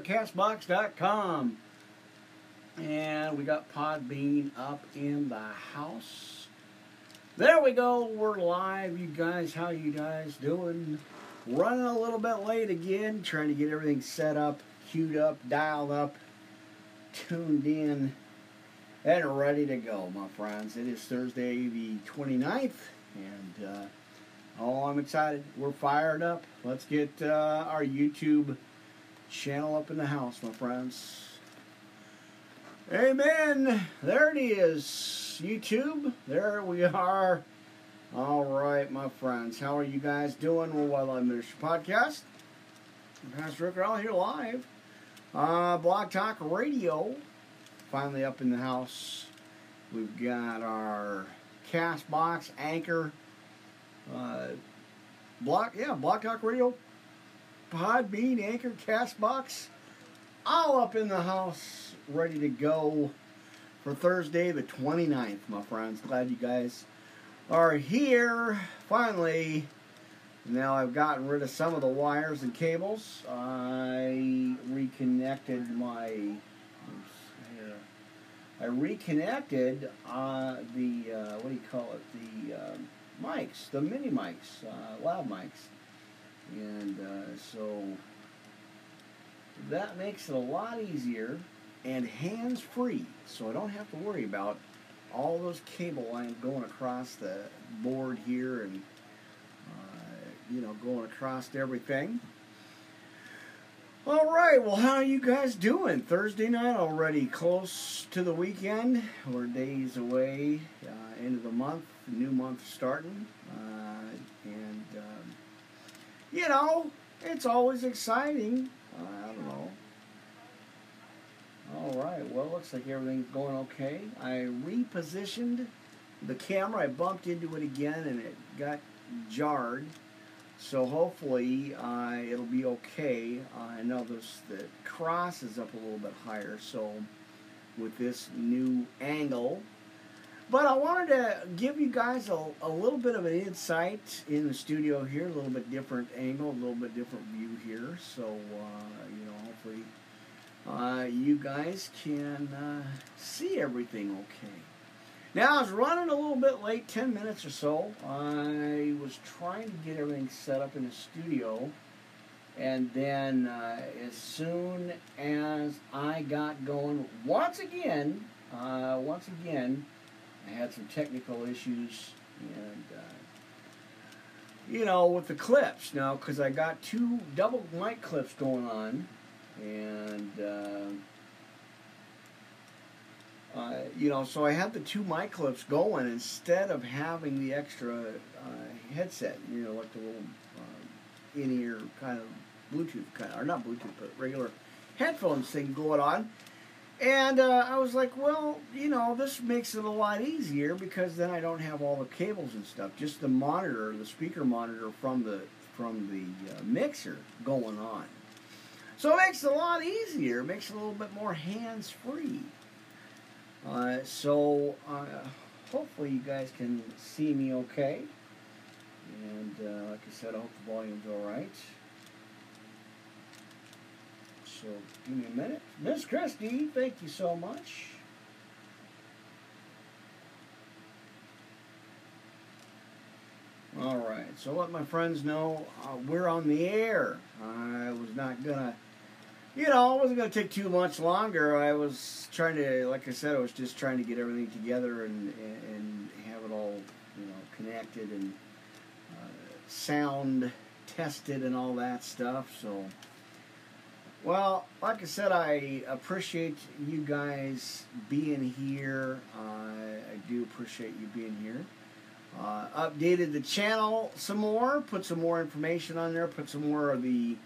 Castbox.com. And we got Podbean up in the house. There we go. We're live. You guys, how you guys doing? Running a little bit late again, trying to get everything set up, queued up, dialed up, tuned in, and ready to go, my friends. It is Thursday, the 29th, and uh, oh, I'm excited. We're fired up. Let's get uh, our YouTube channel up in the house, my friends. Amen. There it is. YouTube. There we are. All right, my friends. How are you guys doing? Well, I'm Ministry Podcast. Pastor Rick all here live. Uh, Blog Talk Radio. Finally up in the house. We've got our Castbox Anchor. Uh, Block, yeah, Blog Talk Radio. Podbean, Anchor, Castbox. All up in the house, ready to go for Thursday, the 29th, my friends. Glad you guys are here. Finally, now I've gotten rid of some of the wires and cables. I reconnected my. I reconnected uh, the uh, what do you call it? The uh, mics, the mini mics, uh, loud mics, and uh, so that makes it a lot easier and hands free. So I don't have to worry about all those cable lines going across the board here and uh, you know going across everything. All right, well, how are you guys doing? Thursday night already, close to the weekend. We're days away, uh, end of the month, new month starting, uh, you know it's always exciting. I don't know. All right. Well, looks like everything's going okay. I repositioned the camera. I bumped into it again, and it got jarred. So hopefully uh, it'll be okay. Uh, I know the cross is up a little bit higher, so with this new angle. But I wanted to give you guys a, a little bit of an insight in the studio here, a little bit different angle, a little bit different view here. So uh, you know, hopefully uh, you guys can uh, see everything okay. Now, I was running a little bit late, 10 minutes or so. I was trying to get everything set up in the studio. And then, uh, as soon as I got going, once again, uh, once again, I had some technical issues. And, uh, you know, with the clips now, because I got two double mic clips going on and uh, uh, you know, so I had the two mic clips going instead of having the extra uh, headset, you know, like the little uh, in-ear kind of Bluetooth kind of, or not Bluetooth, but regular headphones thing going on. And uh, I was like, well, you know, this makes it a lot easier because then I don't have all the cables and stuff. Just the monitor, the speaker monitor from the from the uh, mixer going on. So it makes it a lot easier. It makes it a little bit more hands-free. Uh, so uh, hopefully you guys can see me okay. And uh, like I said, I hope the volume's all right. So give me a minute. Miss Christie, thank you so much. All right, so let my friends know uh, we're on the air. I was not gonna you know, it wasn't to take too much longer. I was trying to, like I said, I was just trying to get everything together and and have it all, you know, connected and uh, sound tested and all that stuff. So, well, like I said, I appreciate you guys being here. Uh, I do appreciate you being here. Uh, updated the channel some more, put some more information on there, put some more of the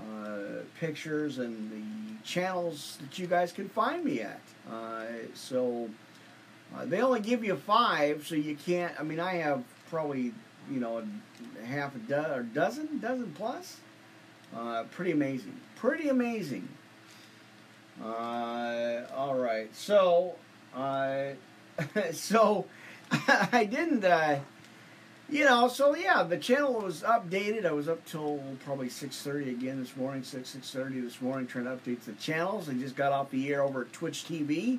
uh, pictures and the channels that you guys can find me at. Uh, so uh, they only give you five, so you can't. I mean, I have probably you know half a dozen dozen plus. Uh, pretty amazing. Pretty amazing. Uh, all right, so so I didn't you know, so yeah, the channel was updated. I was up till probably six thirty again this morning, six six thirty this morning, trying to update the channels. I just got off the air over at Twitch TV.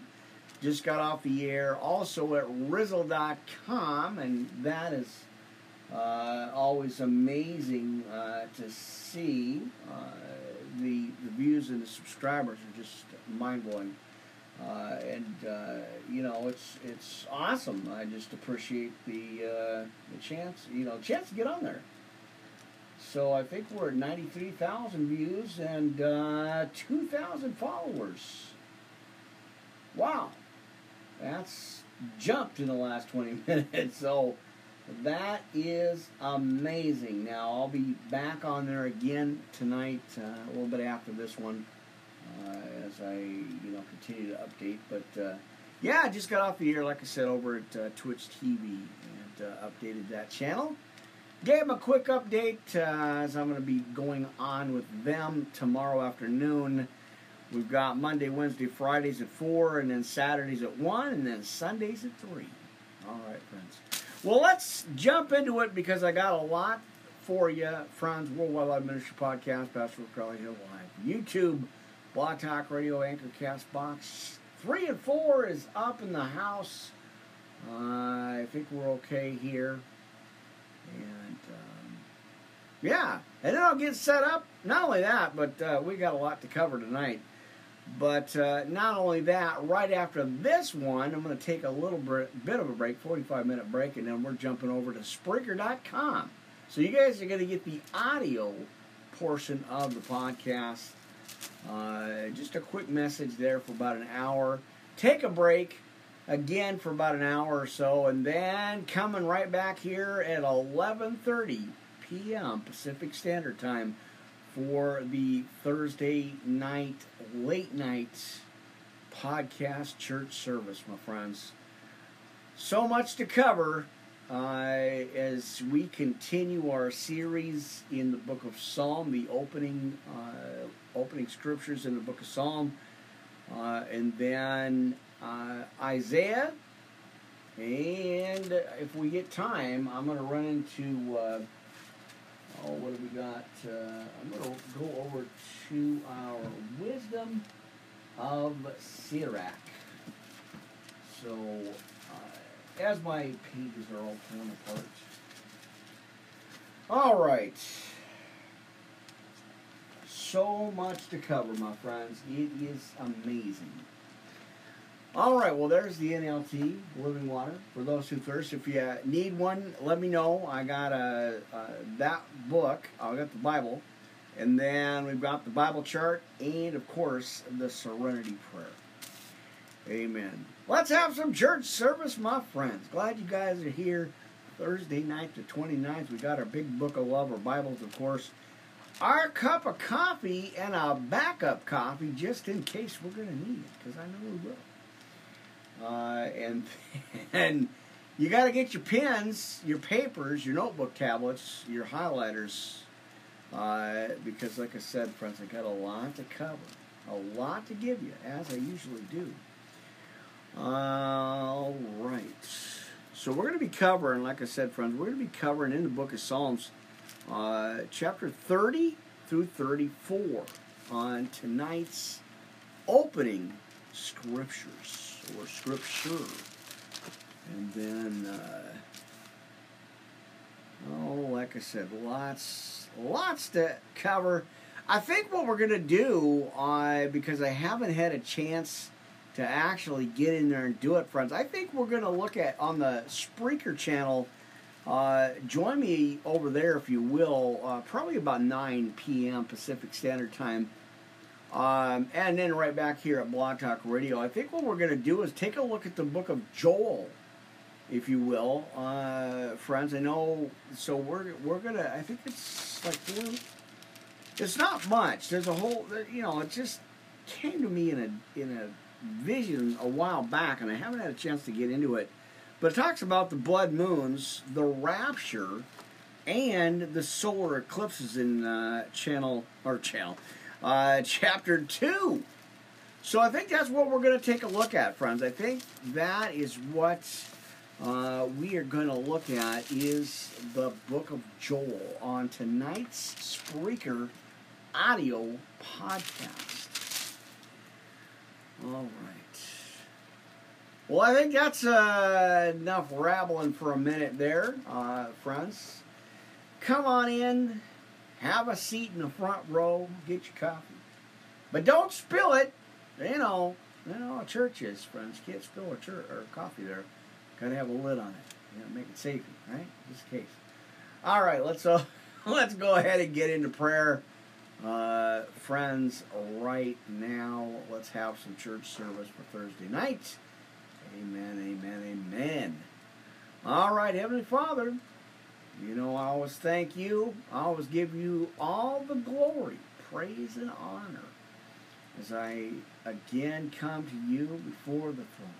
Just got off the air also at Rizzle.com, and that is uh, always amazing uh, to see. Uh, the the views and the subscribers are just mind blowing. Uh, and uh, you know it's it's awesome. I just appreciate the uh, the chance, you know, chance to get on there. So I think we're at ninety three thousand views and uh, two thousand followers. Wow, that's jumped in the last twenty minutes. So that is amazing. Now I'll be back on there again tonight, uh, a little bit after this one uh, as I you know continue to update. But uh, yeah, I just got off the air, like I said, over at uh, Twitch TV and uh, updated that channel. Gave them a quick update uh, as I'm going to be going on with them tomorrow afternoon. We've got Monday, Wednesday, Fridays at 4, and then Saturdays at 1, and then Sundays at 3. All right, friends. Well, let's jump into it because I got a lot for you. Friends, Worldwide Live Ministry Podcast, Pastor Crowley Hill Live, YouTube, Blog Talk Radio, Anchor, Castbox. Three and four is up in the house. Uh, I think we're okay here. And um, yeah, and then I'll get set up. Not only that, but uh, we got a lot to cover tonight. But uh, not only that, right after this one, I'm going to take a little bit of a break, 45 minute break, and then we're jumping over to Spreaker.com. So you guys are going to get the audio portion of the podcast uh, just a quick message there for about an hour. Take a break again for about an hour or so, and then coming right back here at 11:30 p.m. Pacific Standard Time for the Thursday night late night podcast church service, my friends. So much to cover uh, as we continue our series in the book of Psalm, the opening uh, opening scriptures in the book of Psalm, uh, and then uh, Isaiah. And if we get time, I'm going to run into, uh, oh, what have we got? Uh, I'm going to go over to our Wisdom of Sirach. So, uh, as my pages are all torn apart. All right so much to cover, my friends. It is amazing. All right, well, there's the NLT, Living Water, for those who thirst. If you need one, let me know. I got a, that book. I got the Bible, and then we've got the Bible chart, and of course the Serenity Prayer. Amen. Let's have some church service, my friends. Glad you guys are here. Thursday night, the 29th. We got our big book of love, our Bibles, of course our cup of coffee and a backup coffee just in case we're going to need it, because I know we will. Uh, and and you got to get your pens, your papers, your notebook tablets, your highlighters, uh, because like I said, friends, I got a lot to cover, a lot to give you, as I usually do. All right. So we're going to be covering, like I said, friends, we're going to be covering in the book of Psalms uh, chapter 30 through 34 on tonight's opening scriptures or scripture. And then, uh, oh, like I said, lots, lots to cover. I think what we're going to do, uh, because I haven't had a chance to actually get in there and do it, friends, I think we're going to look at on the Spreaker channel uh, join me over there if you will, uh, probably about 9 p.m. Pacific Standard Time. Um, and then right back here at Blog Talk Radio. I think what we're going to do is take a look at the book of Joel, if you will, uh, friends. I know, so we're we're gonna. I think it's like. It's not much. There's a whole, you know, it just came to me in a in a vision a while back, and I haven't had a chance to get into it. But it talks about the blood moons, the rapture, and the solar eclipses in uh, channel or channel uh, chapter two. So I think that's what we're going to take a look at, friends. I think that is what uh, we are going to look at is the book of Joel on tonight's Spreaker audio podcast. All right. Well, I think that's uh, enough rabbling for a minute there, uh, friends. Come on in, have a seat in the front row, get your coffee. But don't spill it. You know, you know, churches, friends, can't spill a church or coffee there. Got to have a lid on it. You know, make it safe, right? Just in case. All right, let's uh, let's go ahead and get into prayer, uh, friends. Right now, let's have some church service for Thursday night. Amen, amen, amen. All right, Heavenly Father, you know I always thank you. I always give you all the glory, praise, and honor as I again come to you before the throne.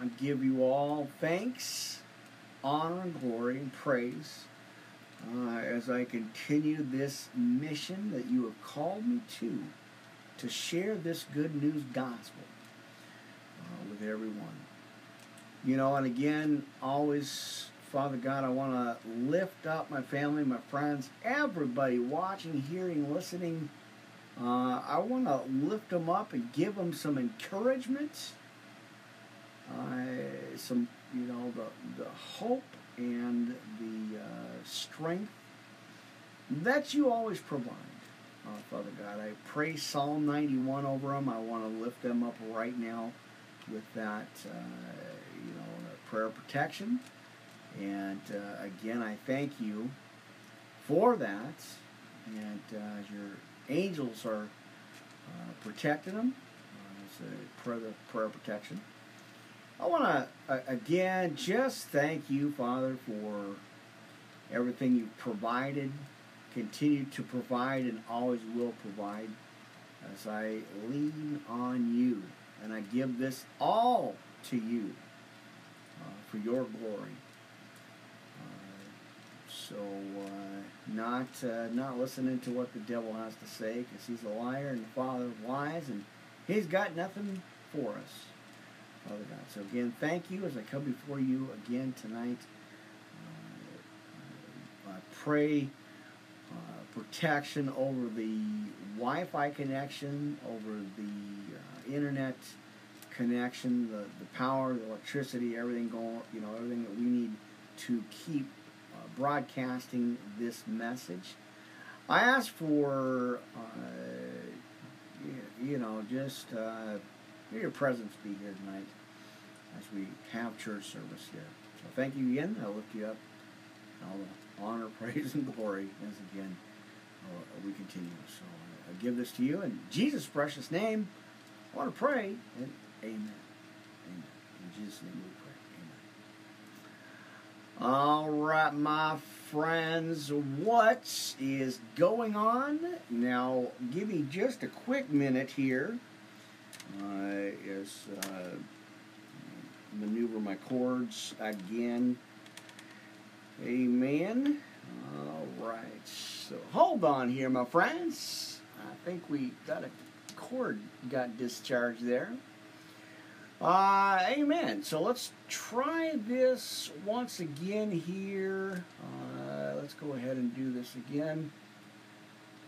I give you all thanks, honor, and glory, and praise uh, as I continue this mission that you have called me to, to share this good news gospel uh, with everyone. You know, and again, always, Father God, I want to lift up my family, my friends, everybody watching, hearing, listening. Uh, I want to lift them up and give them some encouragement uh, some, you know, the, the hope and the uh, strength that you always provide, uh, Father God. I pray Psalm 91 over them. I want to lift them up right now with that, uh, you know, prayer protection. And uh, again, I thank you for that. And uh, your angels are uh, protecting them. Uh, it's a prayer, prayer protection. I want to, uh, again, just thank you, Father, for everything you've provided, continue to provide, and always will provide as I lean on you. And I give this all to you uh, for your glory. Uh, so, uh, not uh, not listening to what the devil has to say, because he's a liar and the father of lies, and he's got nothing for us. Father God. So again, thank you as I come before you again tonight. Uh, I pray uh, protection over the Wi-Fi connection, over the uh, internet connection, the, the power, the electricity, everything going, you know, everything that we need to keep uh, broadcasting this message. I ask for, uh, you know, just uh, your presence be here tonight as we have church service here. So thank you again. I lift you up. All the honor, praise, and glory as again uh, we continue. So I give this to you in Jesus' precious name. I want to pray amen. Amen. In Jesus' name we pray. Amen. All right, my friends, what is going on? Now, give me just a quick minute here. Uh, is uh, maneuver my cords again. Amen. All right. So hold on here, my friends. I think we got a cord got discharged there. Uh, amen. So let's try this once again here. Uh, let's go ahead and do this again.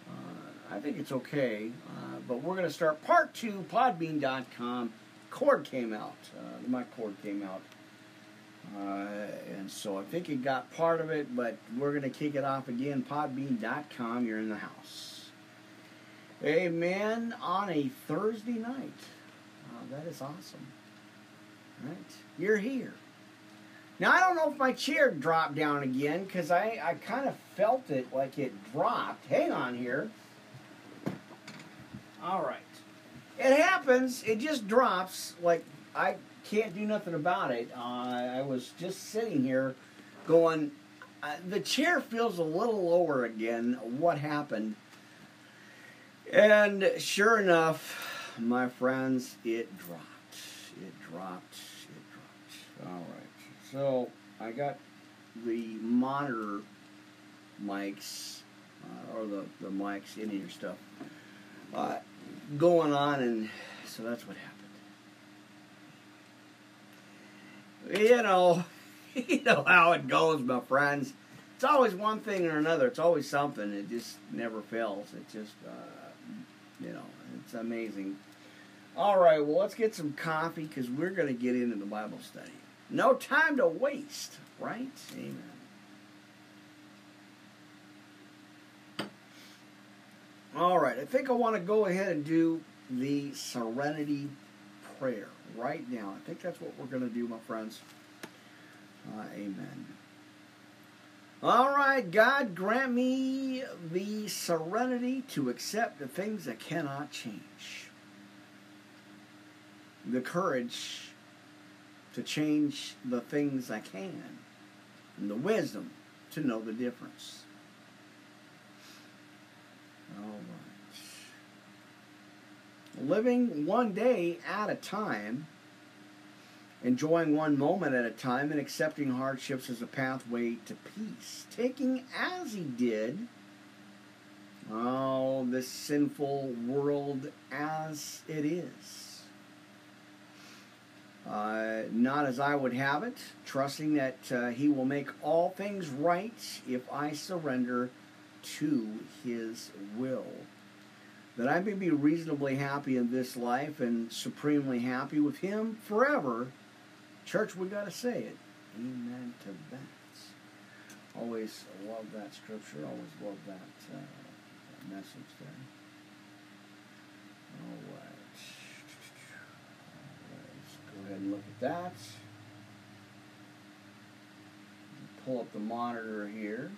Uh, I think it's okay. Uh, but we're going to start part two, podbean.com cord came out. Uh, my cord came out. Uh, and so I think it got part of it, but we're going to kick it off again. Podbean.com, you're in the house. Amen. On a Thursday night. That is awesome. Right? You're here. Now, I don't know if my chair dropped down again because I, I kind of felt it like it dropped. Hang on here. All right. It happens. It just drops. Like I can't do nothing about it. Uh, I was just sitting here, going. Uh, the chair feels a little lower again. What happened? And sure enough, my friends, it dropped. It dropped. All right. So I got the monitor mics, uh, or the, the mics in your stuff. Uh, going on, and so that's what happened. you know, you know how it goes, my friends. It's always one thing or another. It's always something. It just never fails. It just, uh, you know, it's amazing. All right, well, let's get some coffee because we're going to get into the Bible study. No time to waste, right? Amen. All right, I think I want to go ahead and do the serenity prayer right now. I think that's what we're going to do, my friends. Uh, amen. All right, God, grant me the serenity to accept the things that cannot change, the courage to change the things I can, and the wisdom to know the difference. All right. Living one day at a time, enjoying one moment at a time, and accepting hardships as a pathway to peace. Taking as he did, oh, this sinful world as it is. Uh, not as I would have it, trusting that uh, he will make all things right if I surrender to his will. That I may be reasonably happy in this life and supremely happy with him forever. Church, we got to say it. Amen to that. Always love that scripture. Always love that, uh, message there. All right. Let's go ahead and look at that. Pull up the monitor here.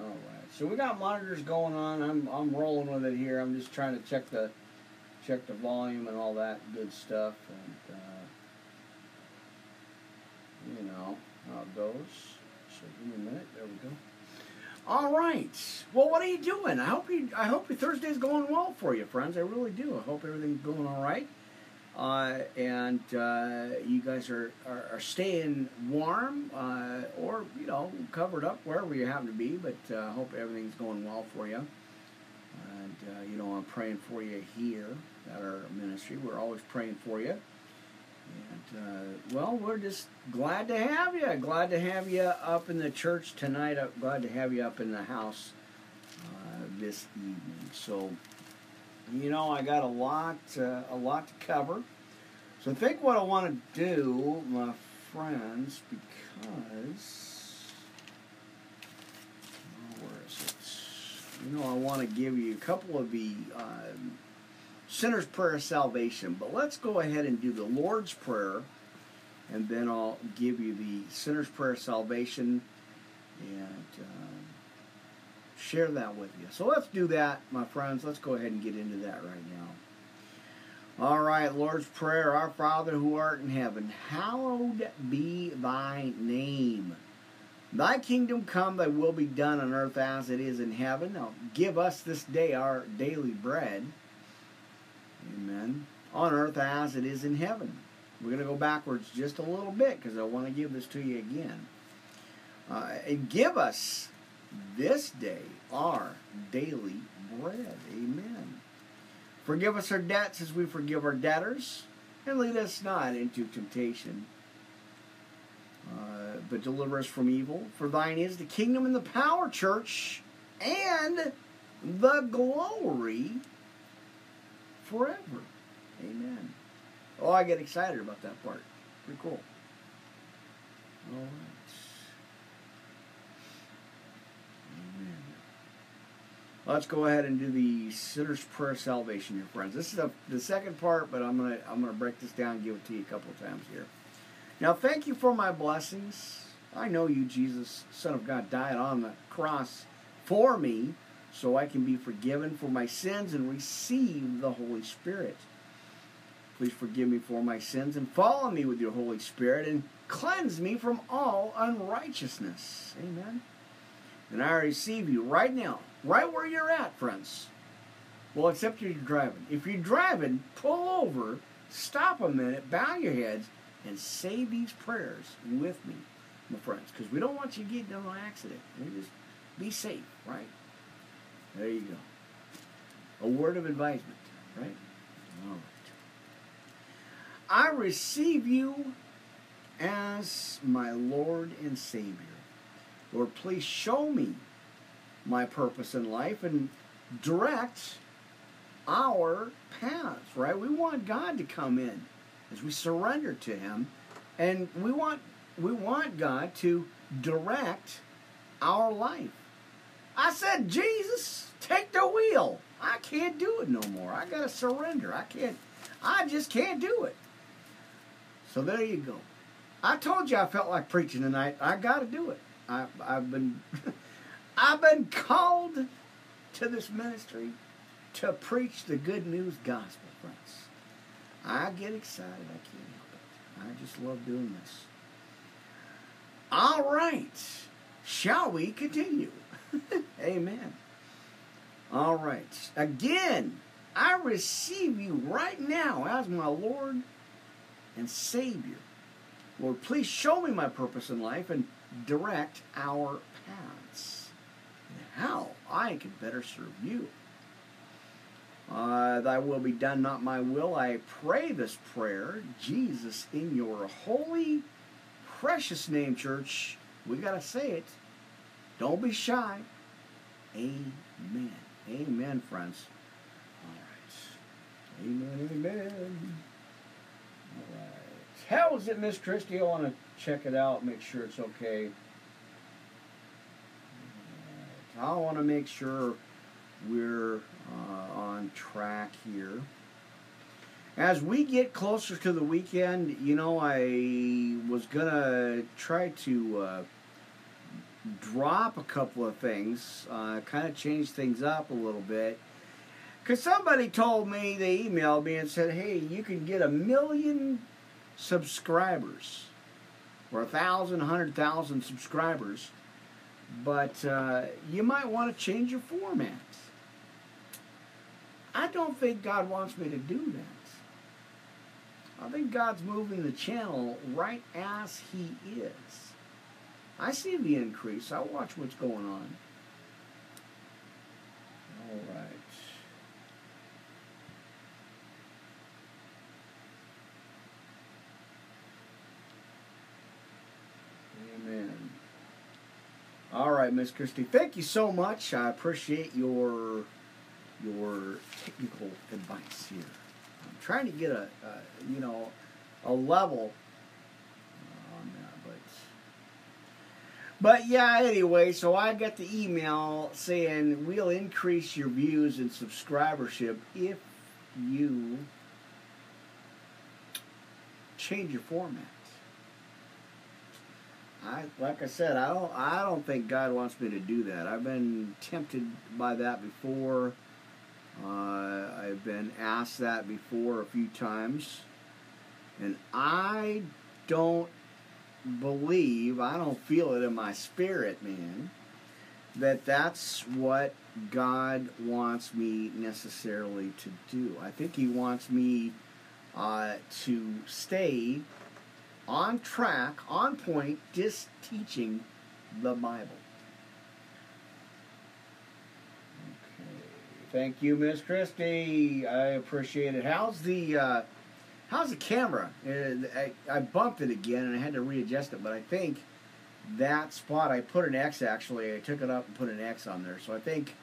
Alright, so we got monitors going on. I'm I'm rolling with it here. I'm just trying to check the check the volume and all that good stuff, and uh, you know how it goes. So give me a minute. There we go. All right. Well, what are you doing? I hope you I hope your Thursday's going well for you, friends. I really do. I hope everything's going all right. Uh, and uh, you guys are, are, are staying warm uh, or you know covered up wherever you happen to be. But I uh, hope everything's going well for you. And uh, you know I'm praying for you here at our ministry. We're always praying for you. And uh, well, we're just glad to have you. Glad to have you up in the church tonight. Glad to have you up in the house this evening. So you know, I got a lot, uh, a lot to cover. So I think what I want to do, my friends, because oh? You know, I want to give you a couple of the um, sinner's prayer of salvation, but let's go ahead and do the Lord's prayer, and then I'll give you the sinner's prayer of salvation, and. Uh, share that with you. So let's do that, my friends. Let's go ahead and get into that right now. All right, Lord's Prayer. Our Father who art in heaven, hallowed be thy name. Thy kingdom come, thy will be done on earth as it is in heaven. Now give us this day our daily bread. Amen. On earth as it is in heaven. We're going to go backwards just a little bit because I want to give this to you again. Uh, and give us this day our daily bread. Amen. Forgive us our debts as we forgive our debtors, and lead us not into temptation, uh, but deliver us from evil. For thine is the kingdom and the power, church, and the glory forever. Amen. Oh, I get excited about that part. Pretty cool. All right. Let's go ahead and do the sinner's prayer salvation here, friends. This is a, the second part, but I'm gonna I'm gonna break this down and give it to you a couple of times here. Now, thank you for my blessings. I know you, Jesus, Son of God, died on the cross for me, so I can be forgiven for my sins and receive the Holy Spirit. Please forgive me for my sins and follow me with your Holy Spirit and cleanse me from all unrighteousness. Amen. And I receive you right now right where you're at, friends. Well, except if you're driving. If you're driving, pull over, stop a minute, bow your heads, and say these prayers with me, my friends, because we don't want you to get into an accident. We just be safe, right? There you go. A word of advisement, right? All right. I receive you as my Lord and Savior. Lord, please show me my purpose in life and direct our paths, right? We want God to come in as we surrender to Him, and we want we want God to direct our life. I said, Jesus, take the wheel. I can't do it no more. I gotta surrender. I can't. I just can't do it. So there you go. I told you I felt like preaching tonight. I got to do it. I, I've been, I've been called to this ministry to preach the good news gospel, friends. I get excited. I can't help it. I just love doing this. All right. Shall we continue? Amen. All right. Again, I receive you right now as my Lord and Savior. Lord, please show me my purpose in life and direct our paths. And how I can better serve you. Uh, thy will be done, not my will. I pray this prayer, Jesus, in your holy, precious name, church. We got to say it. Don't be shy. Amen. Amen, friends. All right. Amen, amen. All right. How is it, Miss Christie? I want to check it out, make sure it's okay. I want to make sure we're uh, on track here. As we get closer to the weekend, you know, I was going to try to uh, drop a couple of things, uh, kind of change things up a little bit. Because somebody told me, they emailed me and said, hey, you can get a million subscribers or a thousand, hundred thousand subscribers, but uh, you might want to change your format. I don't think God wants me to do that. I think God's moving the channel right as He is. I see the increase. I watch what's going on. All right. Amen. All right, Miss Christie. Thank you so much. I appreciate your your technical advice here. I'm trying to get a, a you know a level on that, but but yeah. Anyway, so I got the email saying we'll increase your views and subscribership if you change your format. I like I said, I don't I don't think God wants me to do that. I've been tempted by that before. Uh, I've been asked that before a few times, and I don't believe, I don't feel it in my spirit, man, that that's what God wants me necessarily to do. I think He wants me uh, to stay on track, on point, just teaching the Bible. Okay. Thank you, Miss Christie. I appreciate it. How's the uh, how's the camera? Uh, I, I bumped it again and I had to readjust it, but I think that spot I put an X actually. I took it up and put an X on there, so I think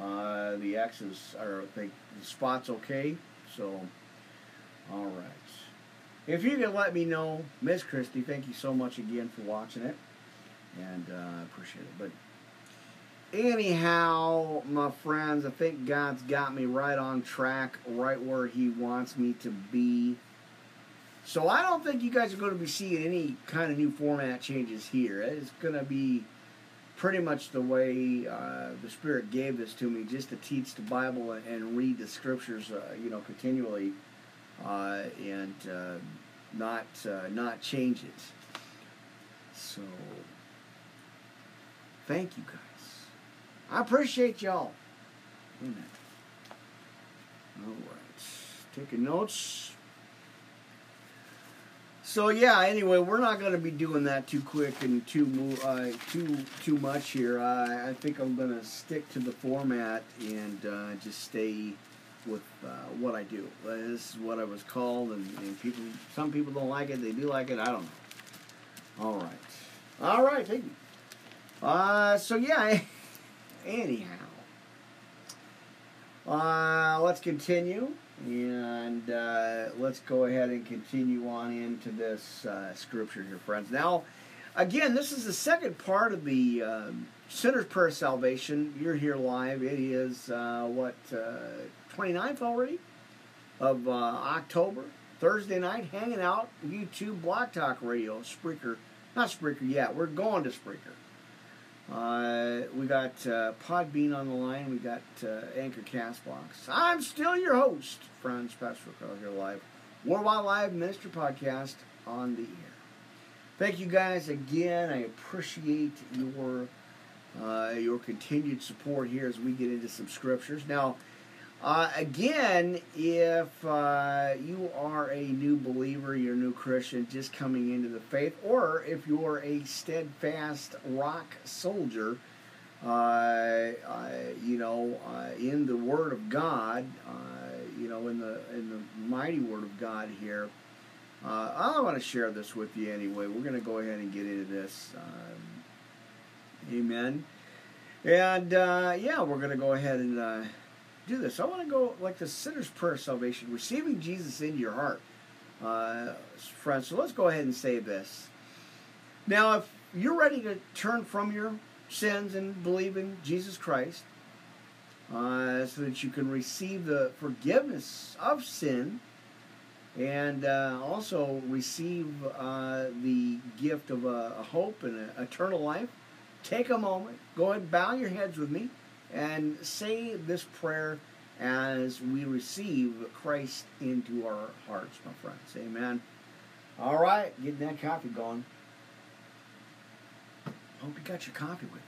uh, the X is or I think the spot's okay. So, all right. If you could let me know, Miss Christie, thank you so much again for watching it, and uh, I appreciate it. But anyhow, my friends, I think God's got me right on track, right where He wants me to be. So I don't think you guys are going to be seeing any kind of new format changes here. It's going to be pretty much the way uh, the Spirit gave this to me, just to teach the Bible and read the Scriptures, uh, you know, continually uh, and uh, not uh, not change it. So, thank you guys. I appreciate y'all. Amen. All right, taking notes. So yeah. Anyway, we're not going to be doing that too quick and too uh, too too much here. Uh, I think I'm going to stick to the format and uh, just stay with uh, what I do. Uh, This is what I was called, and, and people. Some people don't like it. They do like it. I don't know. All right. All right. Thank you. Uh, so yeah. Anyhow. Uh, let's continue and uh, let's go ahead and continue on into this uh, scripture here, friends. Now, again, this is the second part of the um, Sinner's Prayer Salvation. You're here live. It is, uh, what, uh, 29th already of uh, October, Thursday night, hanging out, YouTube, Blog Talk Radio, Spreaker. Not Spreaker yet. We're going to Spreaker. Uh, we got uh, Podbean on the line. We got uh, Anchor Castbox. I'm still your host, Franz Pastor Carl here live. Worldwide Live Ministry Podcast on the air. Thank you guys again. I appreciate your uh, your continued support here as we get into some scriptures. Now, uh, again, if uh, you are a new believer, you're a new Christian just coming into the faith, or if you're a steadfast rock soldier, uh, uh, you know, uh, in the Word of God, uh, you know, in the in the mighty Word of God here, I want to share this with you anyway. We're going to go ahead and get into this. Um, amen. And yeah, we're going to go ahead and do this. I want to go like the sinner's prayer of salvation, receiving Jesus into your heart, uh, friends. So let's go ahead and say this. Now, if you're ready to turn from your sins and believe in Jesus Christ, uh, so that you can receive the forgiveness of sin and uh, also receive uh, the gift of a, a hope and an eternal life, take a moment, go ahead and bow your heads with me and say this prayer as we receive Christ into our hearts, my friends. Amen. All right, getting that coffee going. Hope you got your coffee with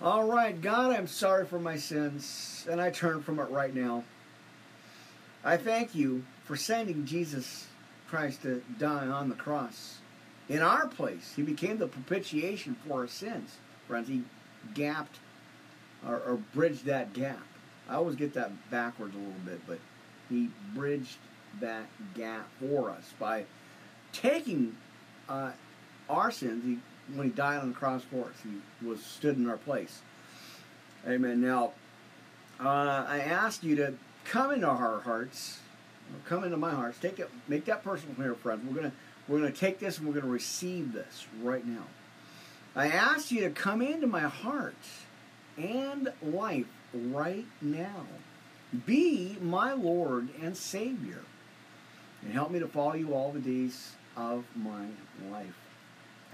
you. All right, God, I'm sorry for my sins, and I turn from it right now. I thank you for sending Jesus Christ to die on the cross in our place. He became the propitiation for our sins. Friends, he gapped or, or bridged that gap. I always get that backwards a little bit, but he bridged that gap for us by taking uh, our sins. He, when he died on the cross for us, he was stood in our place. Amen. Now, uh, I ask you to come into our hearts, come into my hearts. Take it, make that personal here, friends. We're gonna we're gonna take this and we're gonna receive this right now. I ask you to come into my heart and life right now. Be my Lord and Savior. And help me to follow you all the days of my life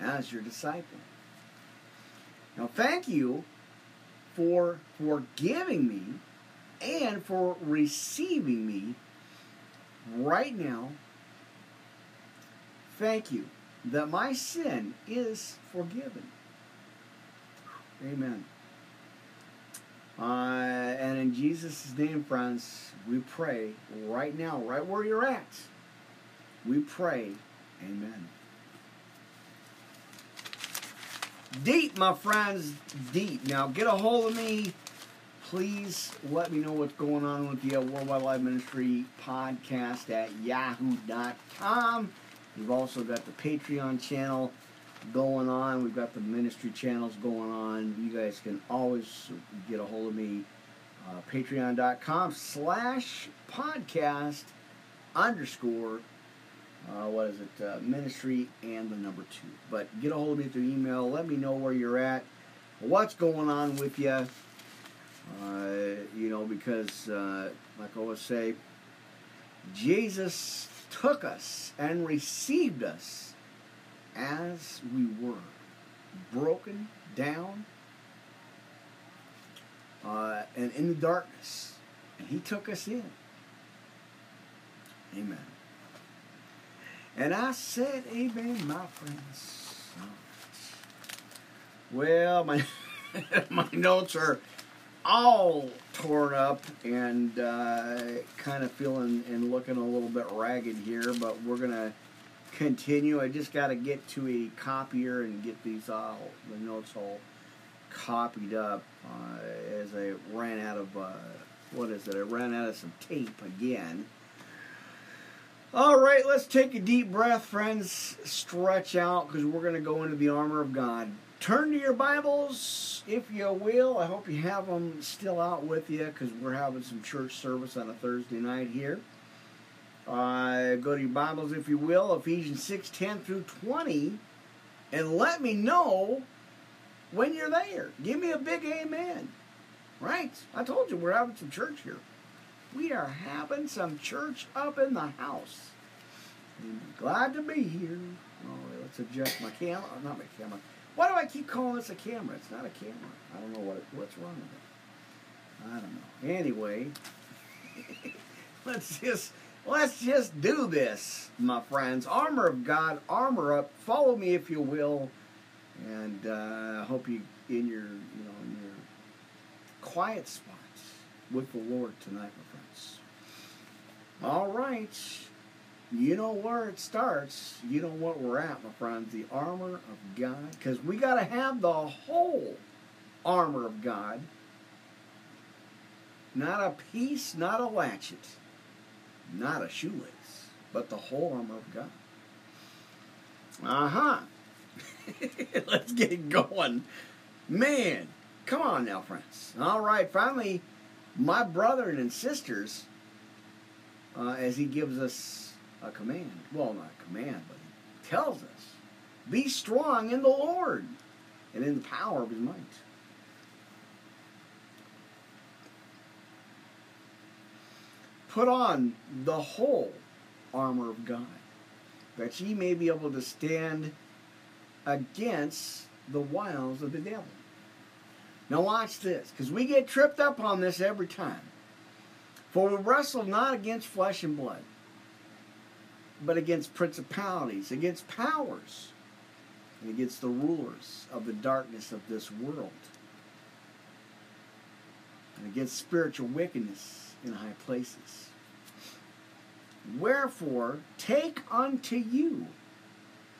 as your disciple. Now, thank you for forgiving me and for receiving me right now. Thank you that my sin is forgiven. Amen. Uh, and in Jesus' name, friends, we pray right now, right where you're at. We pray, Amen. Deep, my friends, deep. Now, get a hold of me. Please let me know what's going on with the Worldwide Live Ministry podcast at yahoo.com. We've also got the Patreon channel going on. We've got the ministry channels going on. You guys can always get a hold of me. Uh, Patreon.com slash podcast underscore uh, what is it? Uh, ministry and the number two. But get a hold of me through email. Let me know where you're at, what's going on with you. Uh, you know, because uh, like I always say, Jesus took us and received us as we were, broken down uh, and in the darkness, and He took us in. Amen. And I said, Amen, my friends. Well, my my notes are all torn up and uh, kind of feeling and looking a little bit ragged here, but we're gonna continue. I just got to get to a copier and get these all the notes all copied up uh, as I ran out of uh, what is it? I ran out of some tape again. All right, let's take a deep breath, friends. Stretch out because we're going to go into the armor of God. Turn to your Bibles, if you will. I hope you have them still out with you because we're having some church service on a Thursday night here. Uh, go to your Bibles, if you will, Ephesians 6 10 through 20, and let me know when you're there. Give me a big amen. Right? I told you we're having some church here. We are having some church up in the house. Glad to be here. Oh, let's adjust my camera. Oh, not my camera. Why do I keep calling this a camera? It's not a camera. I don't know what what's wrong with it. I don't know. Anyway, let's just let's just do this, my friends. Armor of God, armor up. Follow me if you will, and uh, I hope you in your you know in your quiet spots with the Lord tonight, my friends. All right. You know where it starts. You know what we're at, my friends. The armor of God. Because we got to have the whole armor of God. Not a piece, not a latchet, not a shoelace, but the whole armor of God. Uh huh. Let's get going. Man, come on now, friends. All right, finally, my brother and sisters, uh, as he gives us a command. Well, not a command, but he tells us be strong in the Lord and in the power of his might. Put on the whole armor of God, that ye may be able to stand against the wiles of the devil. Now, watch this, because we get tripped up on this every time. For we wrestle not against flesh and blood, but against principalities, against powers, and against the rulers of the darkness of this world, and against spiritual wickedness in high places. Wherefore, take unto you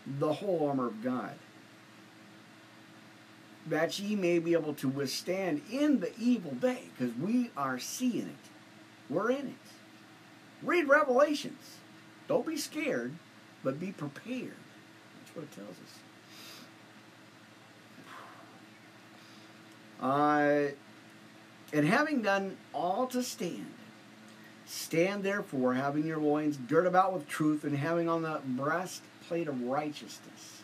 the whole armor of God, that ye may be able to withstand in the evil day, because we are seeing it. We're in it. Read Revelations. Don't be scared, but be prepared. That's what it tells us. Uh, and having done all to stand, stand therefore, having your loins girt about with truth, and having on the breastplate of righteousness,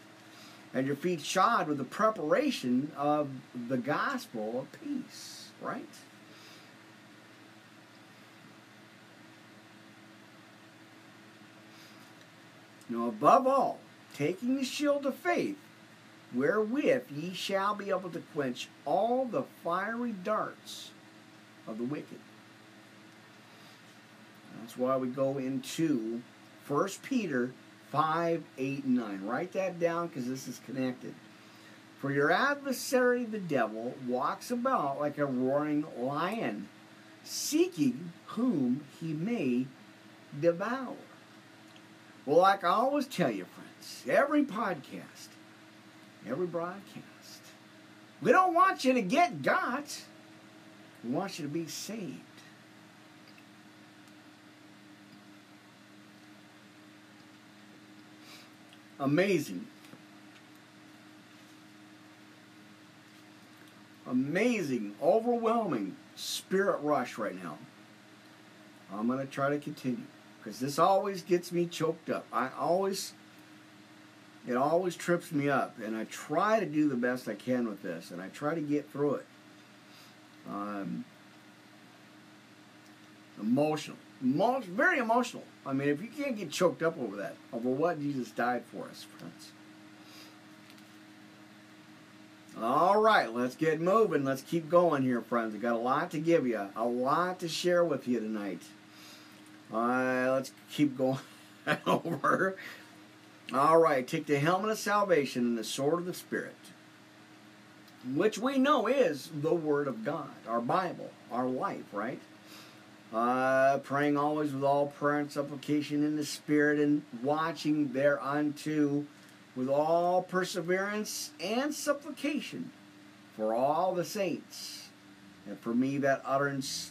and your feet shod with the preparation of the gospel of peace. Right? Now, above all, taking the shield of faith, wherewith ye shall be able to quench all the fiery darts of the wicked. That's why we go into 1 Peter 5, 8, and 9. Write that down because this is connected. For your adversary, the devil, walks about like a roaring lion, seeking whom he may devour. Well, like I always tell you, friends, every podcast, every broadcast, we don't want you to get got. We want you to be saved. Amazing. Amazing, overwhelming spirit rush right now. I'm going to try to continue because this always gets me choked up. I always, it always trips me up, and I try to do the best I can with this, and I try to get through it. Um, emotional, Emo- very emotional. I mean, if you can't get choked up over that, over what Jesus died for us, friends. All right, let's get moving. Let's keep going here, friends. I got a lot to give you, a lot to share with you tonight. Uh, let's keep going over. All right, take the helmet of salvation and the sword of the Spirit. which we know is the Word of God, our Bible, our life, right? Uh, praying always with all prayer and supplication in the Spirit, and watching thereunto with all perseverance and supplication for all the saints, and for me that utterance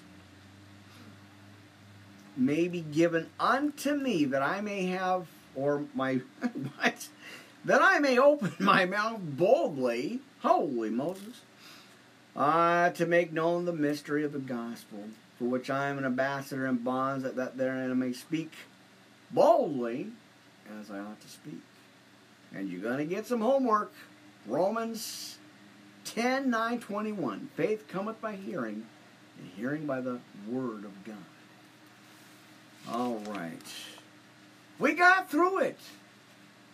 may be given unto me that I may have, or my, what? That I may open my mouth boldly, holy Moses, uh, to make known the mystery of the gospel, for which I am an ambassador in bonds, that, that therein I may speak boldly as I ought to speak. And you're going to get some homework. Romans 10 9 21. Faith cometh by hearing, and hearing by the word of God. All right. We got through it.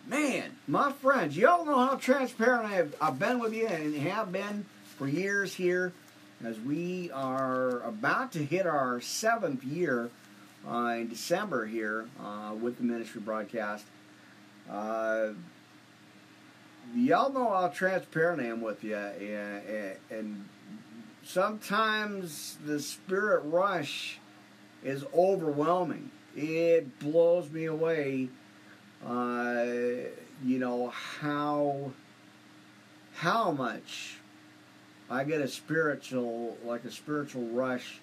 Man, my friends, y'all know how transparent I have I've been with you and have been for years here as we are about to hit our seventh year uh, in December here uh, with the ministry broadcast. Uh, y'all know how transparent I am with you, and, and sometimes the spirit rush is overwhelming. It blows me away. Uh, you know how how much I get a spiritual like a spiritual rush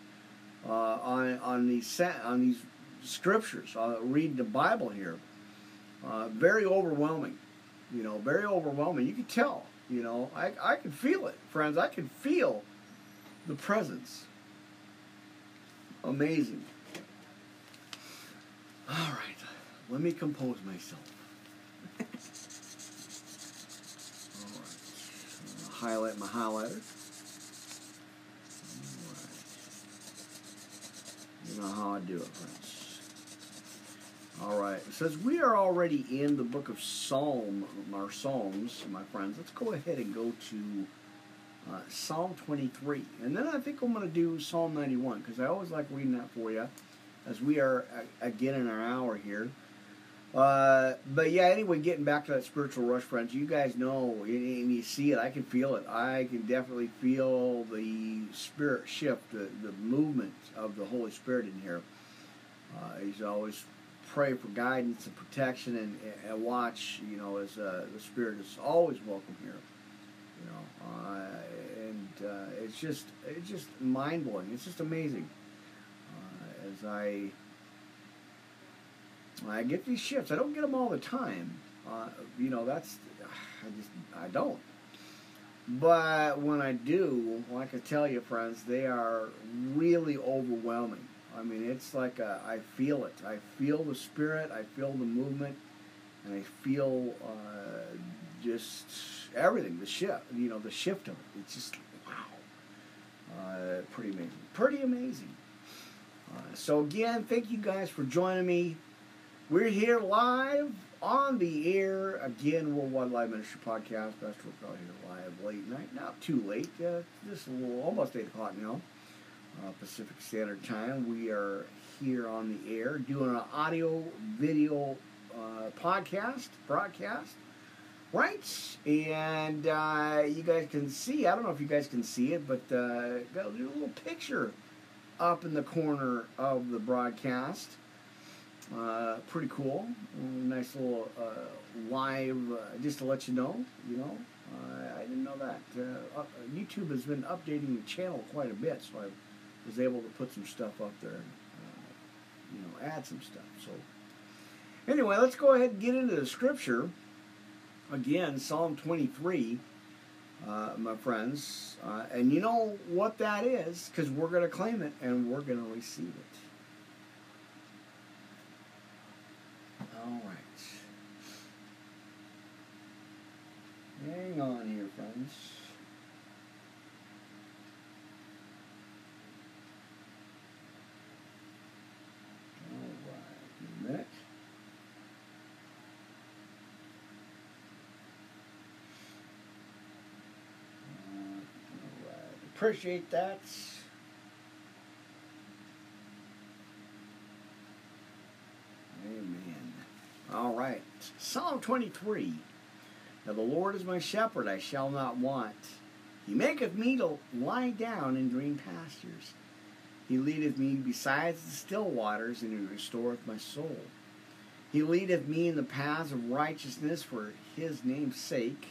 uh, on on these on these scriptures. Uh, reading the Bible here, uh, very overwhelming. You know, very overwhelming. You can tell. You know, I I can feel it, friends. I can feel the presence amazing. All right, let me compose myself. All right, highlight my highlighter. All right. You know how I do it, friends. All right, it says we are already in the book of Psalm, our Psalms, my friends. Let's go ahead and go to uh, Psalm 23. And then I think I'm going to do Psalm 91 because I always like reading that for you as we are again in our hour here. Uh, but yeah, anyway, getting back to that spiritual rush, friends, you guys know and you see it. I can feel it. I can definitely feel the spirit shift, the, the movement of the Holy Spirit in here. Uh, he's always pray for guidance and protection and, and watch, you know, as uh, the Spirit is always welcome here. You know, uh, and uh, it's just it's just mind blowing. It's just amazing uh, as I I get these shifts. I don't get them all the time. Uh, you know, that's I just I don't. But when I do, like I tell you, friends, they are really overwhelming. I mean, it's like a, I feel it. I feel the spirit. I feel the movement, and I feel uh, just everything. The shift, you know, the shift of it. It's just wow, uh, pretty amazing. Pretty amazing. Uh, so again, thank you guys for joining me. We're here live on the air again. Worldwide Live Ministry Podcast. Best work out here live late night. Not too late. Uh, just a little, almost eight o'clock now. Uh, Pacific Standard Time. We are here on the air doing an audio video uh, podcast broadcast right? And uh, you guys can see, I don't know if you guys can see it, but uh, got a little picture up in the corner of the broadcast. Uh, pretty cool. Nice little uh, live, uh, just to let you know, you know. Uh, I didn't know that. YouTube has been updating the channel quite a bit, so I was able to put some stuff up there and, you know, add some stuff. So, anyway, let's go ahead and get into the scripture again, Psalm 23, uh, my friends. Uh, and you know what that is, because we're going to claim it and we're going to receive it. All right. Hang on here, friends. Appreciate that. Amen. All right. Psalm 23. Now the Lord is my shepherd, I shall not want. He maketh me to lie down in green pastures. He leadeth me beside the still waters, and he restoreth my soul. He leadeth me in the paths of righteousness for his name's sake.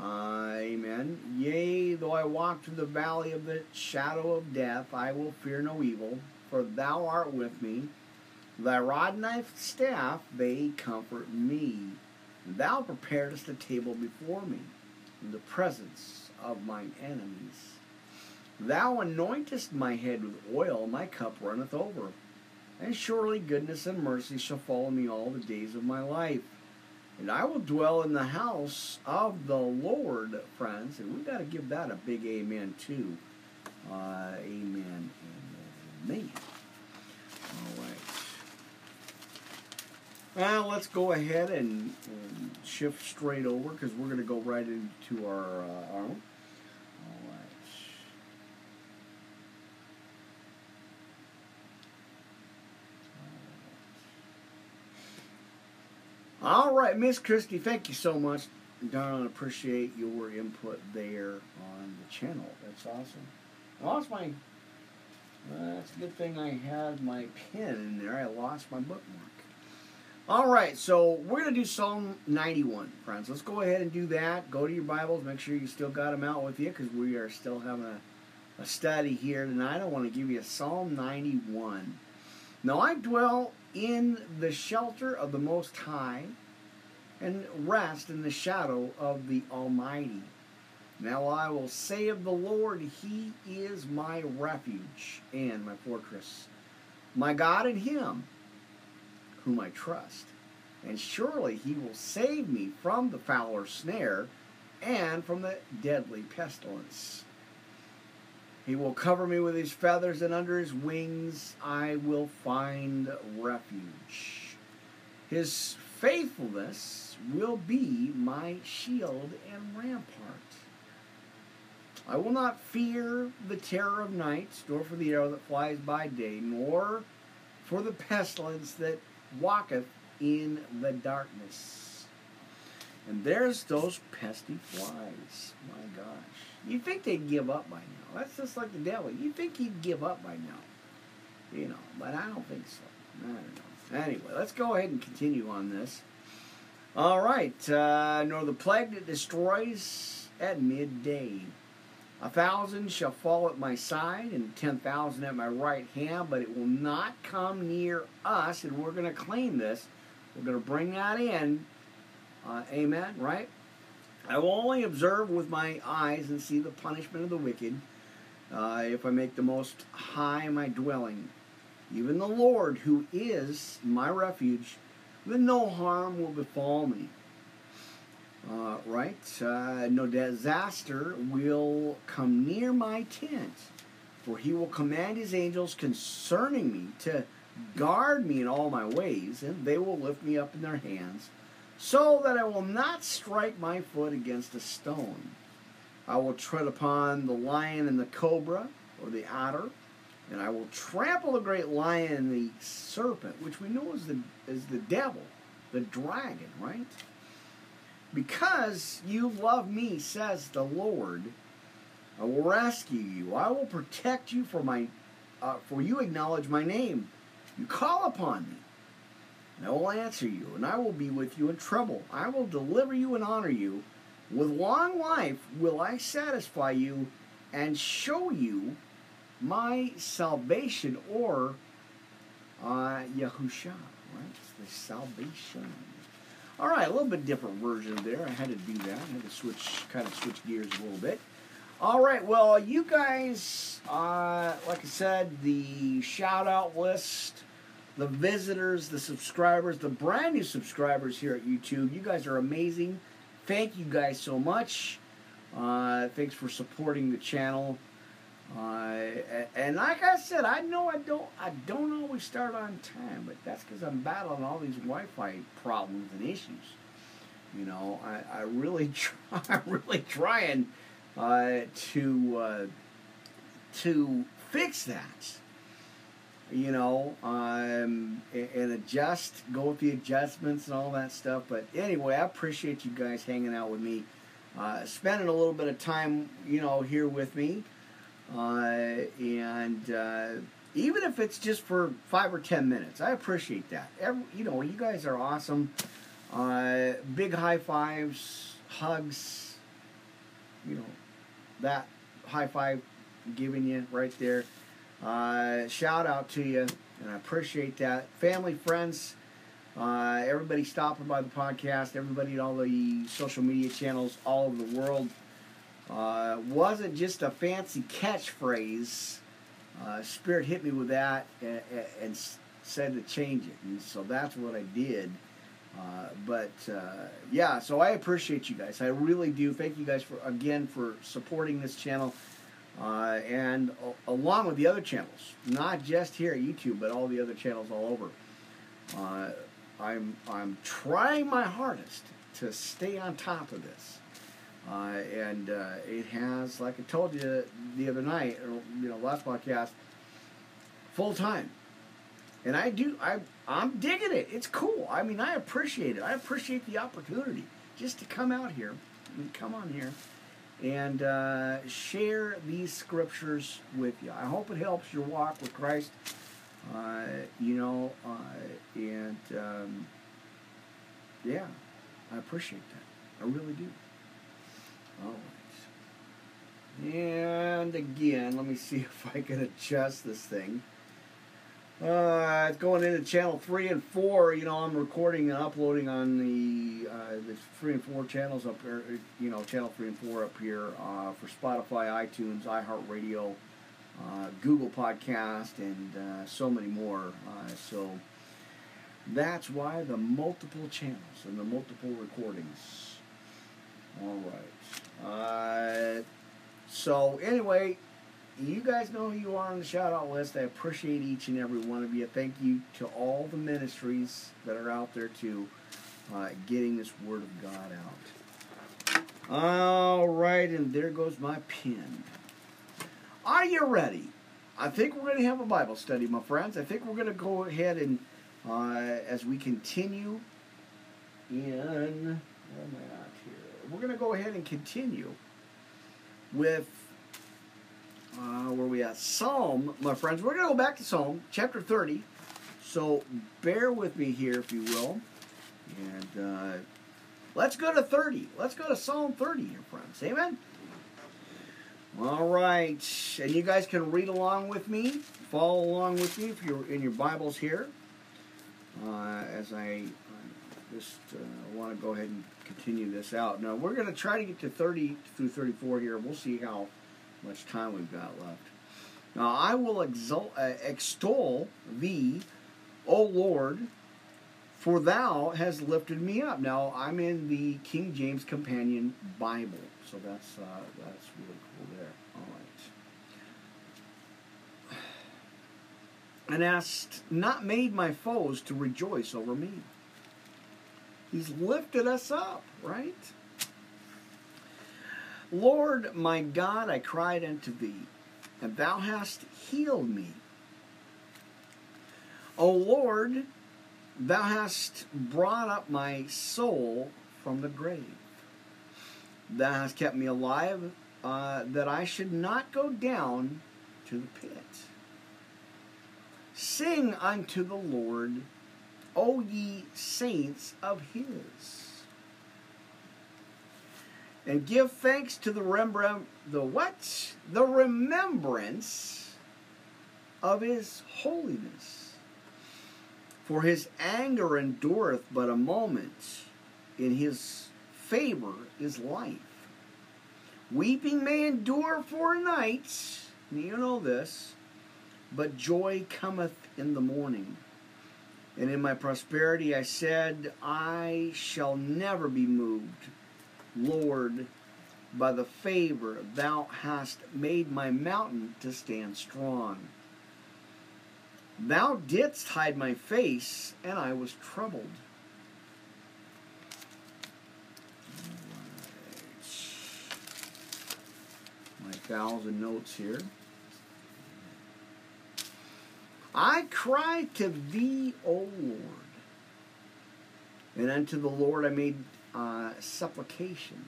Uh, amen. Yea, though I walk through the valley of the shadow of death, I will fear no evil, for thou art with me. Thy rod and thy staff, they comfort me. Thou preparest a table before me in the presence of mine enemies. Thou anointest my head with oil, my cup runneth over. And surely goodness and mercy shall follow me all the days of my life. And I will dwell in the house of the Lord, friends. And we've got to give that a big amen, too. Uh, amen and amen. All right. Well, let's go ahead and, and shift straight over because we're going to go right into our uh. All right. All right, Miss Christie, thank you so much. Darn, appreciate your input there on the channel. That's awesome. I lost my. Well, that's a good thing I had my pen in there. I lost my bookmark. All right, so we're going to do Psalm 91, friends. Let's go ahead and do that. Go to your Bibles. Make sure you still got them out with you because we are still having a, a study here tonight. I want to give you Psalm 91. Now I dwell in the shelter of the Most High and rest in the shadow of the Almighty. Now I will say of the Lord, He is my refuge and my fortress. My God in Him whom I trust. And surely he will save me from the fowler's snare and from the deadly pestilence. He will cover me with his feathers, and under his wings I will find refuge. His faithfulness will be my shield and rampart. I will not fear the terror of night, nor for the arrow that flies by day, nor for the pestilence that walketh in the darkness. And there's those pesky flies. My gosh. You'd think they'd give up by now. That's just like the devil. You'd think he'd give up by now. You know, but I don't think so. I don't know. Anyway, let's go ahead and continue on this. All right. Uh, nor the plague that destroys at midday. A thousand shall fall at my side, and ten thousand at my right hand, but it will not come near us. And we're going to claim this. We're going to bring that in. Uh, amen, right? I will only observe with my eyes and see the punishment of the wicked uh, if I make the most high my dwelling. Even the Lord, who is my refuge, then no harm will befall me. Uh, right? Uh, no disaster will come near my tent, for he will command his angels concerning me to guard me in all my ways, and they will lift me up in their hands, so that I will not strike my foot against a stone. I will tread upon the lion and the cobra, or the otter, and I will trample the great lion and the serpent, which we know is the is the devil, the dragon, right? Because you love me, says the Lord, I will rescue you. I will protect you for my uh, for you acknowledge my name. You call upon me, and I will answer you, and I will be with you in trouble. I will deliver you and honor you. With long life will I satisfy you and show you my salvation or uh, Yahusha, right? It's the salvation. All right, a little bit different version there. I had to do that. I had to switch, kind of switch gears a little bit. All right, well, you guys, uh, like I said, the shout out list, the visitors, the subscribers, the brand new subscribers here at YouTube, you guys are amazing. Thank you guys so much. Uh, thanks for supporting the channel. Uh, and like I said, I know I don't I don't always start on time, but that's because I'm battling all these Wi-Fi problems and issues. You know, I, I really try, I'm really trying uh, to uh, to fix that. You know, um, and adjust, go with the adjustments and all that stuff. But anyway, I appreciate you guys hanging out with me. uh, spending a little bit of time, you know, here with me. Uh, and uh, even if it's just for five or ten minutes, I appreciate that. Every, you know, you guys are awesome. Uh, big high fives, hugs. You know, that high five giving you right there. Uh, shout out to you, and I appreciate that. Family, friends, uh, everybody stopping by the podcast, everybody at all the social media channels all over the world. Uh, wasn't just a fancy catchphrase. Uh, Spirit hit me with that and, and, said to change it, and so that's what I did. Uh, but uh, yeah, so I appreciate you guys. I really do. Thank you guys for again for supporting this channel, uh, and along with the other channels, not just here at YouTube, but all the other channels all over. I'm I'm trying my hardest to stay on top of this. Uh, and uh, it has, like I told you the other night, or you know, last podcast, full time. And I do, I, I'm digging it. It's cool. I mean, I appreciate it. I appreciate the opportunity just to come out here and come on here and uh, share these scriptures with you. I hope it helps your walk with Christ. Uh, you know, uh, and um, yeah, I appreciate that. I really do. All right. And again, let me see if I can adjust this thing. Uh, it's going into channel three and four. You know, I'm recording and uploading on the uh, the three and four channels up here. You know, channel three and four up here uh, for Spotify, iTunes, iHeartRadio, uh, Google Podcast, and uh, so many more. Uh, so that's why the multiple channels and the multiple recordings. All right. Uh, so anyway, you guys know who you are on the shout out list. I appreciate each and every one of you. Thank you to all the ministries that are out there to uh, getting this word of God out. All right, and there goes my pen. Are you ready? I think we're going to have a Bible study, my friends. I think we're going to go ahead and, uh, as we continue in, We're going to go ahead and continue with uh, where we at? Psalm, my friends. We're going to go back to Psalm chapter 30. So bear with me here, if you will. And uh, let's go to 30. Let's go to Psalm 30 here, friends. Amen? All right. And you guys can read along with me. Follow along with me if you're in your Bibles here. Uh, as I just uh, want to go ahead and continue this out. Now, we're going to try to get to 30 through 34 here. We'll see how much time we've got left. Now I will exalt, uh, extol thee, O Lord, for thou hast lifted me up. Now I'm in the King James Companion Bible, so that's uh, that's really cool there. All right. And hast not made my foes to rejoice over me. He's lifted us up, right? Lord my God, I cried unto thee, and thou hast healed me. O Lord, thou hast brought up my soul from the grave. Thou hast kept me alive, uh, that I should not go down to the pit. Sing unto the Lord, O ye saints of his and give thanks to the Rembrandt, the what? The remembrance of his holiness. For his anger endureth but a moment, in his favor is life. Weeping may endure for a night, you know this, but joy cometh in the morning. And in my prosperity I said, I shall never be moved. Lord, by the favor thou hast made my mountain to stand strong. Thou didst hide my face, and I was troubled. My thousand notes here. I cry to thee, O Lord, and unto the Lord I made uh, supplication.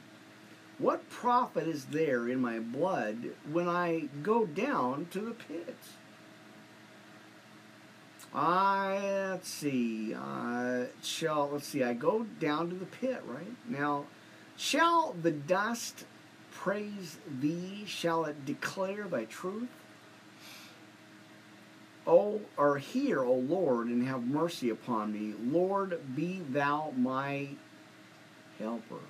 What profit is there in my blood when I go down to the pit? I let's see. Uh, shall let's see. I go down to the pit, right now. Shall the dust praise thee? Shall it declare thy truth? O or hear, O Lord, and have mercy upon me. Lord, be thou my helper.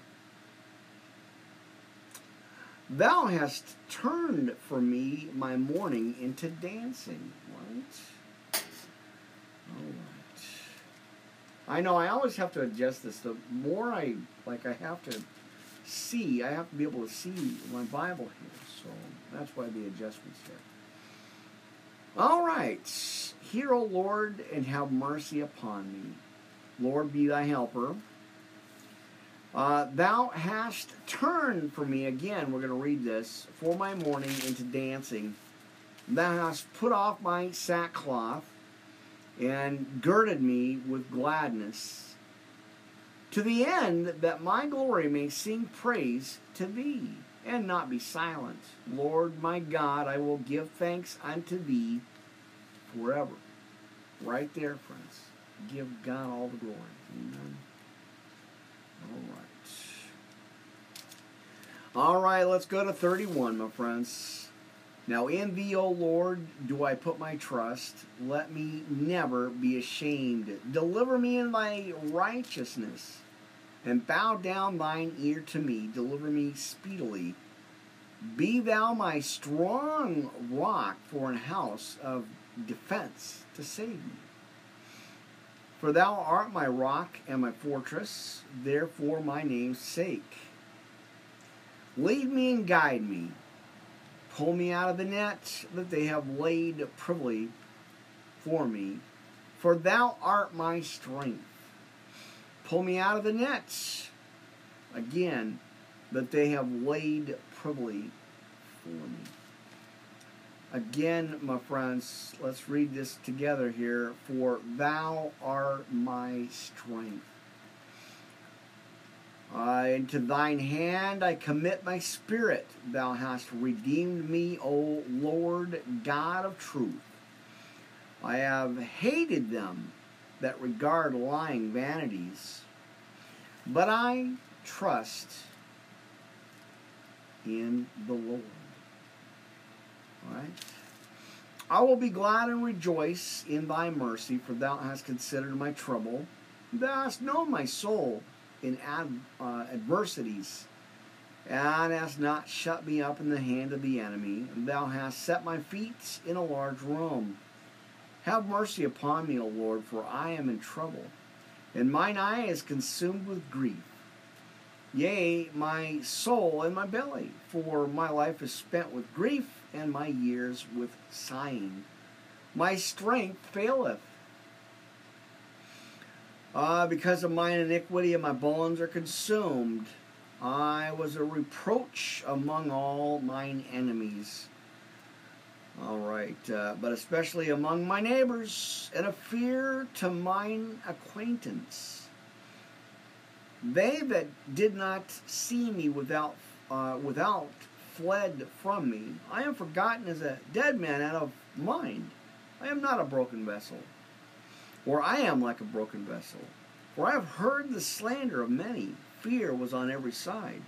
Thou hast turned for me my mourning into dancing. What? All right. I know I always have to adjust this. The more I like, I have to see. I have to be able to see my Bible here. So that's why the adjustments here. All right. Hear, O Lord, and have mercy upon me. Lord, be thy helper. Uh, thou hast turned for me, again, we're going to read this, for my mourning into dancing. Thou hast put off my sackcloth and girded me with gladness, to the end that my glory may sing praise to thee, and not be silent. Lord my God, I will give thanks unto thee forever. Right there, friends. Give God all the glory. Amen. All right. All right, let's go to 31, my friends. Now, in thee, O Lord, do I put my trust. Let me never be ashamed. Deliver me in thy righteousness, and bow down thine ear to me. Deliver me speedily. Be thou my strong rock for an house of defense to save me. For thou art my rock and my fortress, therefore my name's sake. Lead me and guide me. Pull me out of the net that they have laid privily for me. For thou art my strength. Pull me out of the nets again that they have laid privily for me. Again, my friends, let's read this together here. For thou art my strength. Uh, into thine hand I commit my spirit. Thou hast redeemed me, O Lord God of truth. I have hated them that regard lying vanities, but I trust in the Lord. All right? I will be glad and rejoice in thy mercy, for thou hast considered my trouble. Thou hast known my soul in ad, uh, adversities, and hast not shut me up in the hand of the enemy. Thou hast set my feet in a large room. Have mercy upon me, O Lord, for I am in trouble, and mine eye is consumed with grief. Yea, my soul and my belly, for my life is spent with grief, and my years with sighing. My strength faileth uh, because of mine iniquity and my bones are consumed. I was a reproach among all mine enemies. All right, uh, but especially among my neighbors, and a fear to mine acquaintance. They that did not see me without uh, without fled from me. I am forgotten as a dead man out of mind. I am not a broken vessel or I am like a broken vessel. For I have heard the slander of many. Fear was on every side.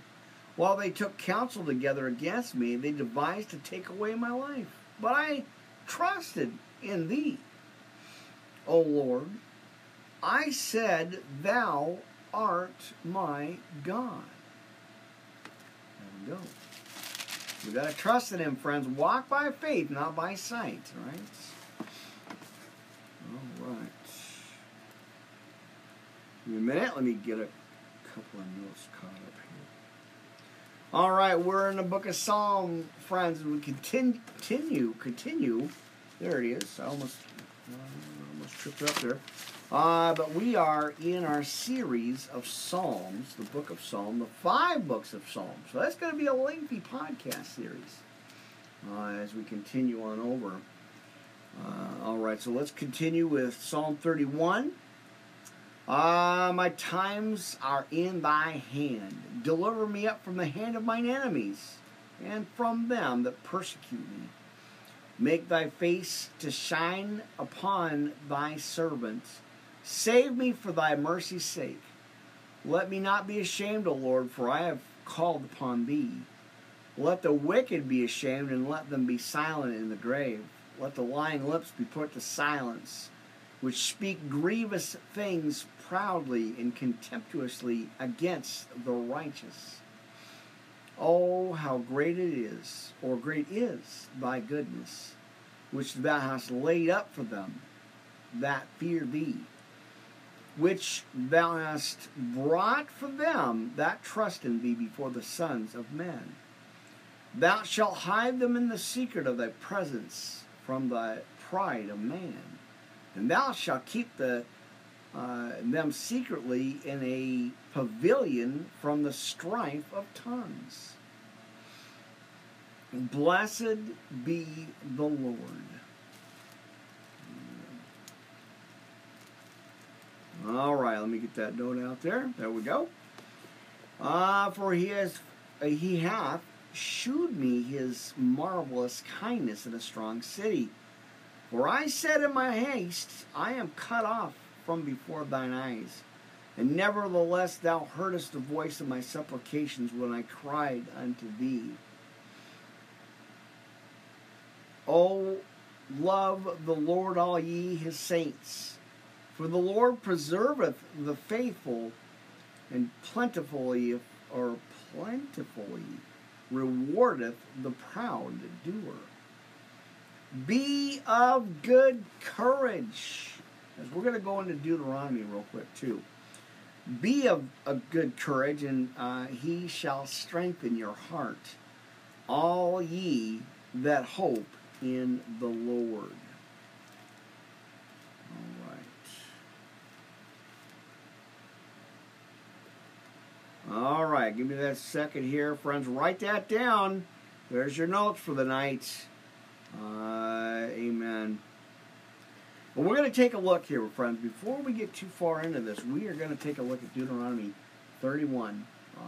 While they took counsel together against me, they devised to take away my life. But I trusted in thee. O Lord, I said, Thou art my God. There we go. We got to trust in Him, friends. Walk by faith, not by sight, right? All right. In a minute, let me get a couple of notes. All right, we're in the book of Psalm, friends. And we continue, continue. There it is. I almost, uh, almost tripped up there. Uh, but we are in our series of Psalms, the book of Psalm, the five books of Psalms. So that's going to be a lengthy podcast series uh, as we continue on over. Uh, all right, so let's continue with Psalm 31. Ah, my times are in thy hand. Deliver me up from the hand of mine enemies, and from them that persecute me. Make thy face to shine upon thy servant. Save me for thy mercy's sake. Let me not be ashamed, O Lord, for I have called upon thee. Let the wicked be ashamed, and let them be silent in the grave. Let the lying lips be put to silence, which speak grievous things proudly and contemptuously against the righteous. Oh, how great it is, or great is thy goodness, which thou hast laid up for them that fear thee, which thou hast brought for them that trust in thee before the sons of men. Thou shalt hide them in the secret of thy presence from the pride of man, and thou shalt keep the uh, them secretly in a pavilion from the strife of tongues. Blessed be the Lord. All right, let me get that note out there. There we go. Ah, uh, for he has, uh, he hath shewed me his marvelous kindness in a strong city. For I said in my haste, I am cut off from before thine eyes. And nevertheless thou heardest the voice of my supplications when I cried unto thee. O love the Lord all ye his saints, for the Lord preserveth the faithful and plentifully or plentifully rewardeth the proud doer. Be of good courage we're going to go into Deuteronomy real quick too. Be of a good courage, and uh, he shall strengthen your heart, all ye that hope in the Lord. All right. All right, give me that second here, friends. Write that down. There's your notes for the night. Uh, amen. But we're going to take a look here, friends. Before we get too far into this, we are going to take a look at Deuteronomy 31. Uh,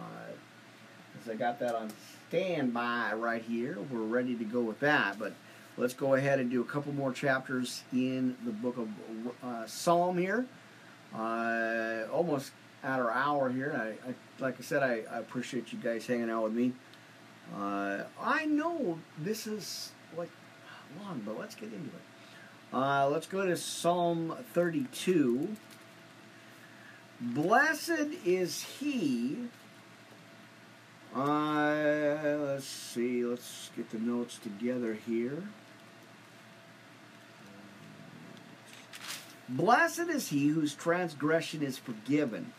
I got that on standby right here. We're ready to go with that. But let's go ahead and do a couple more chapters in the book of uh, Psalm here. Uh, almost at our hour here. I, I like I said, I, I, appreciate you guys hanging out with me. Uh, I know this is like long, but let's get into it. Uh, let's go to Psalm 32. Blessed is he. Uh, let's see, let's get the notes together here. Blessed is he whose transgression is forgiven,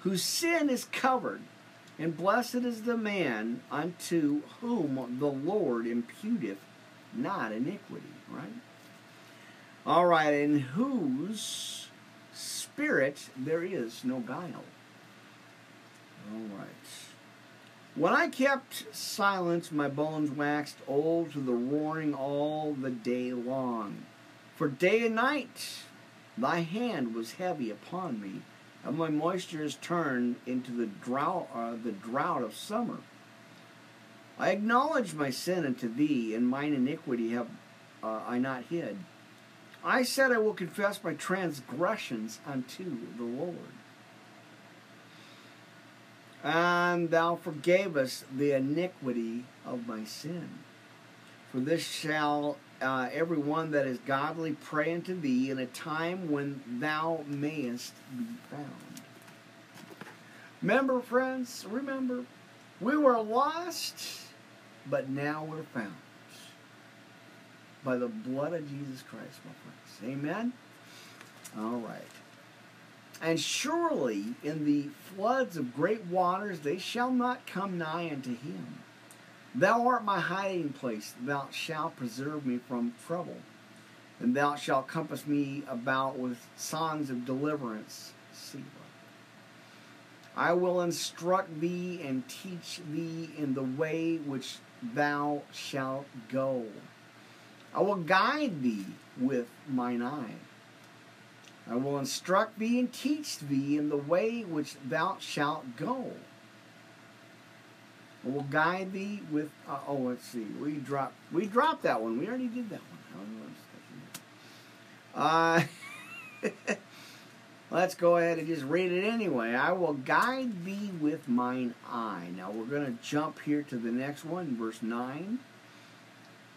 whose sin is covered, and blessed is the man unto whom the Lord imputeth not iniquity, right? All right, in whose spirit there is no guile. All right. When I kept silence, my bones waxed old to the roaring all the day long. For day and night thy hand was heavy upon me, and my moisture is turned into the drought, uh, the drought of summer. I acknowledge my sin unto thee, and mine iniquity have uh, I not hid. I said, I will confess my transgressions unto the Lord. And thou forgavest the iniquity of my sin. For this shall uh, every one that is godly pray unto thee in a time when thou mayest be found. Remember, friends, remember, we were lost, but now we're found by the blood of Jesus Christ, my friends. Amen? All right. And surely in the floods of great waters they shall not come nigh unto him. Thou art my hiding place, thou shalt preserve me from trouble, and thou shalt compass me about with songs of deliverance. Selah. I will instruct thee and teach thee in the way which thou shalt go. I will guide thee with mine eye. I will instruct thee and teach thee in the way which thou shalt go. I will guide thee with. Uh, oh, let's see. We dropped. We dropped that one. We already did that one. Uh, let's go ahead and just read it anyway. I will guide thee with mine eye. Now we're going to jump here to the next one, verse nine.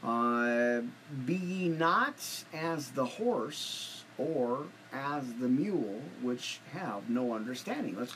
Uh, be ye not as the horse or as the mule, which have no understanding. Let's